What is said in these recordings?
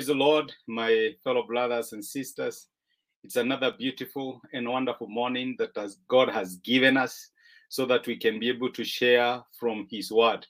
Praise the Lord, my fellow brothers and sisters. It's another beautiful and wonderful morning that has, God has given us so that we can be able to share from His word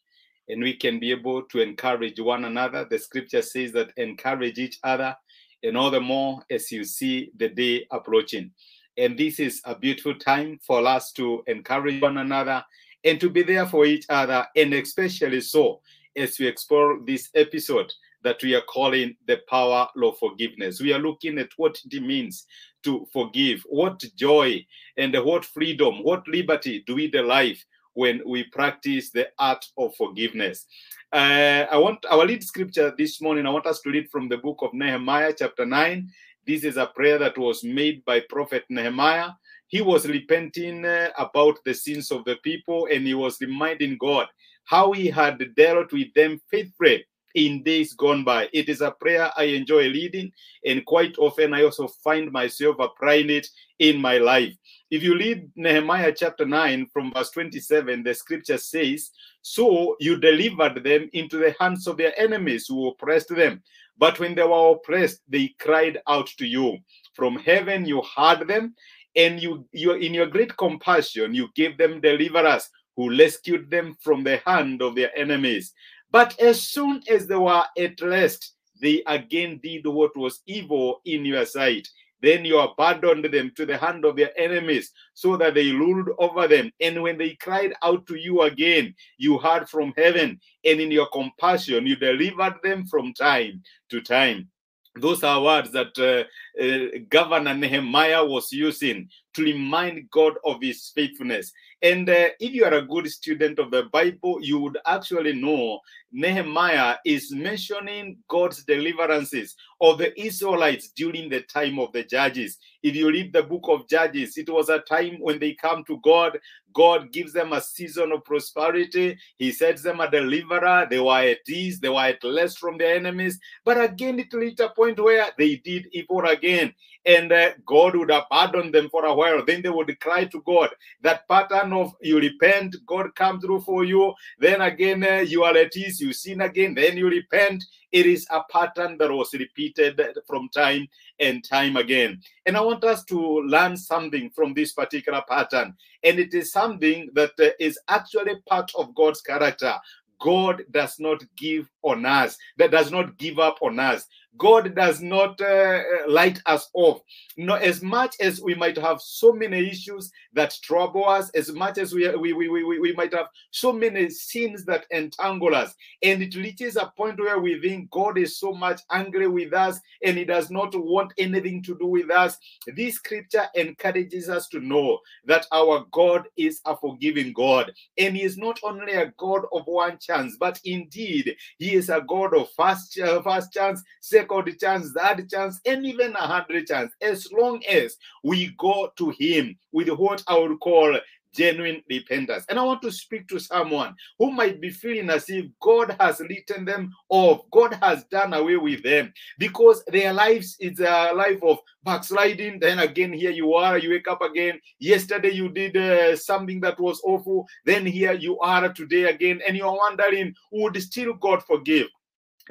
and we can be able to encourage one another. The scripture says that encourage each other, and all the more as you see the day approaching. And this is a beautiful time for us to encourage one another and to be there for each other, and especially so as we explore this episode that we are calling the power of forgiveness. We are looking at what it means to forgive, what joy and what freedom, what liberty do we derive when we practice the art of forgiveness. Uh, I want our lead scripture this morning. I want us to read from the book of Nehemiah, chapter 9. This is a prayer that was made by Prophet Nehemiah. He was repenting uh, about the sins of the people and he was reminding God how he had dealt with them faithfully in days gone by. It is a prayer I enjoy reading, and quite often I also find myself applying it in my life. If you read Nehemiah chapter 9 from verse 27, the scripture says, So you delivered them into the hands of their enemies who oppressed them. But when they were oppressed, they cried out to you. From heaven you heard them, and you, you in your great compassion, you gave them deliverers who rescued them from the hand of their enemies. But as soon as they were at rest, they again did what was evil in your sight. Then you abandoned them to the hand of their enemies so that they ruled over them. And when they cried out to you again, you heard from heaven, and in your compassion, you delivered them from time to time. Those are words that uh, uh, Governor Nehemiah was using to remind God of his faithfulness. And uh, if you are a good student of the Bible, you would actually know Nehemiah is mentioning God's deliverances of the Israelites during the time of the judges. If you read the book of Judges, it was a time when they come to God. God gives them a season of prosperity. He sets them a deliverer. They were at ease. They were at rest from their enemies. But again, it reached a point where they did evil again. And uh, God would have abandon them for a while. Then they would cry to God. That pattern of you repent, God come through for you. Then again, uh, you are at ease, you sin again, then you repent. It is a pattern that was repeated from time and time again. And I want us to learn something from this particular pattern. And it is something that uh, is actually part of God's character. God does not give on us, that does not give up on us. God does not uh, light us off. No, as much as we might have so many issues that trouble us, as much as we, we, we, we, we might have so many sins that entangle us, and it reaches a point where we think God is so much angry with us and He does not want anything to do with us. This scripture encourages us to know that our God is a forgiving God, and He is not only a God of one chance, but indeed He is a God of first, uh, first chance, second chance, third chance, and even a hundred chance, as long as we go to Him with what I would call genuine repentance. And I want to speak to someone who might be feeling as if God has written them off, God has done away with them because their lives is a life of backsliding. Then again, here you are, you wake up again. Yesterday, you did uh, something that was awful. Then here you are today again, and you're wondering, would still God forgive?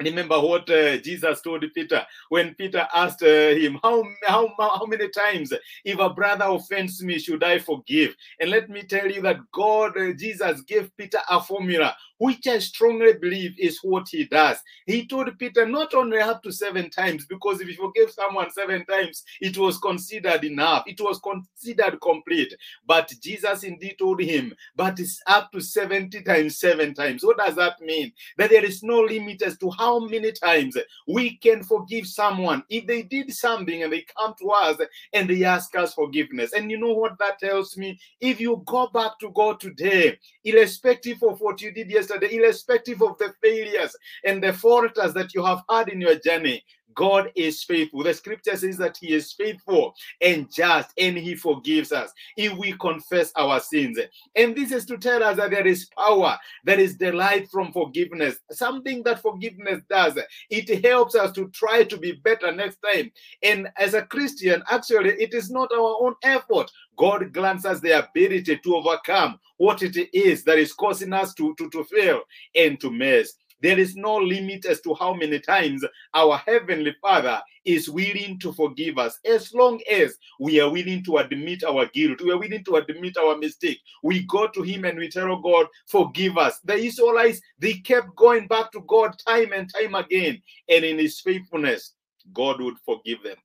Remember what uh, Jesus told Peter when Peter asked uh, him, how, how, how many times, if a brother offends me, should I forgive? And let me tell you that God, uh, Jesus gave Peter a formula, which I strongly believe is what he does. He told Peter not only up to seven times, because if you forgive someone seven times, it was considered enough, it was considered complete. But Jesus indeed told him, but it's up to 70 times, seven times. What does that mean? That there is no limit as to how many times we can forgive someone if they did something and they come to us and they ask us forgiveness. And you know what that tells me? If you go back to God today, irrespective of what you did yesterday, irrespective of the failures and the falters that you have had in your journey, God is faithful. The scripture says that He is faithful and just, and He forgives us if we confess our sins. And this is to tell us that there is power, there is delight from forgiveness. Something that forgiveness does, it helps us to try to be better next time. And as a Christian, actually, it is not our own effort. God grants us the ability to overcome what it is that is causing us to, to, to fail and to mess. There is no limit as to how many times our Heavenly Father is willing to forgive us as long as we are willing to admit our guilt, we are willing to admit our mistake. We go to Him and we tell God, Forgive us. The Israelites, they kept going back to God time and time again, and in His faithfulness, God would forgive them.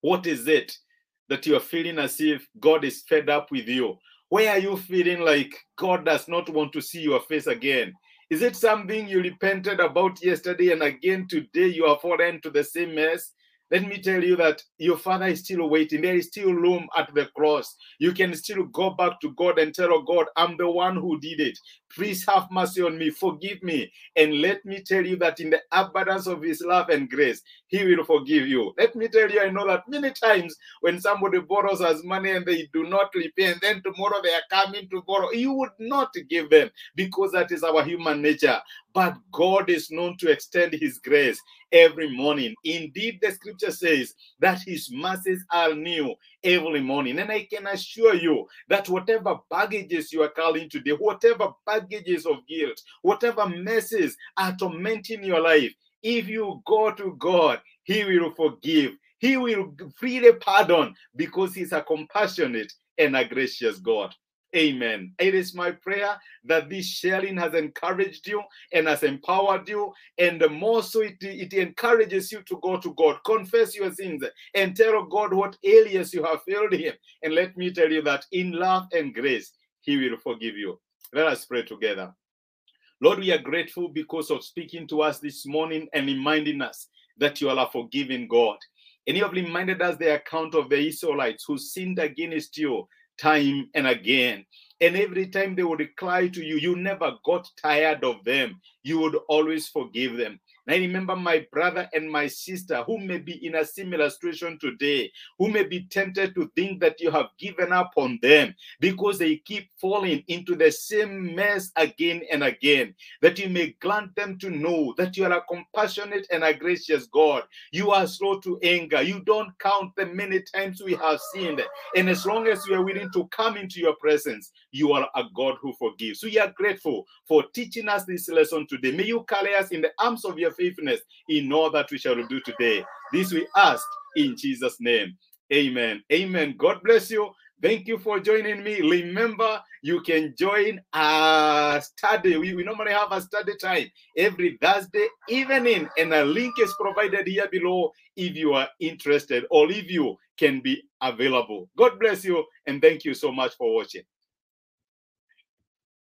What is it that you are feeling as if God is fed up with you? Where are you feeling like God does not want to see your face again? Is it something you repented about yesterday and again today you are fallen to the same mess? Let me tell you that your father is still waiting. There is still room at the cross. You can still go back to God and tell oh God, I'm the one who did it. Please have mercy on me. Forgive me. And let me tell you that in the abundance of his love and grace, he will forgive you. Let me tell you, I know that many times when somebody borrows us money and they do not repay, and then tomorrow they are coming to borrow, you would not give them because that is our human nature. But God is known to extend his grace every morning. Indeed, the scripture says that his mercies are new every morning. And I can assure you that whatever baggages you are carrying today, whatever baggages of guilt, whatever messes are tormenting your life, if you go to God, He will forgive. He will freely pardon because He's a compassionate and a gracious God. Amen. It is my prayer that this sharing has encouraged you and has empowered you. And more so it, it encourages you to go to God, confess your sins, and tell God what areas you have failed Him. And let me tell you that in love and grace, He will forgive you. Let us pray together. Lord, we are grateful because of speaking to us this morning and reminding us that you are a forgiving God. And you have reminded us the account of the Israelites who sinned against you time and again. And every time they would cry to you, you never got tired of them. You would always forgive them. And I remember my brother and my sister who may be in a similar situation today, who may be tempted to think that you have given up on them because they keep falling into the same mess again and again. That you may grant them to know that you are a compassionate and a gracious God. You are slow to anger. You don't count the many times we have sinned. And as long as you are willing to come into your presence, you are a God who forgives. We are grateful for teaching us this lesson today. May you carry us in the arms of your faithfulness in all that we shall do today. This we ask in Jesus' name. Amen. Amen. God bless you. Thank you for joining me. Remember, you can join a study. We, we normally have a study time every Thursday evening, and a link is provided here below if you are interested or if you can be available. God bless you, and thank you so much for watching.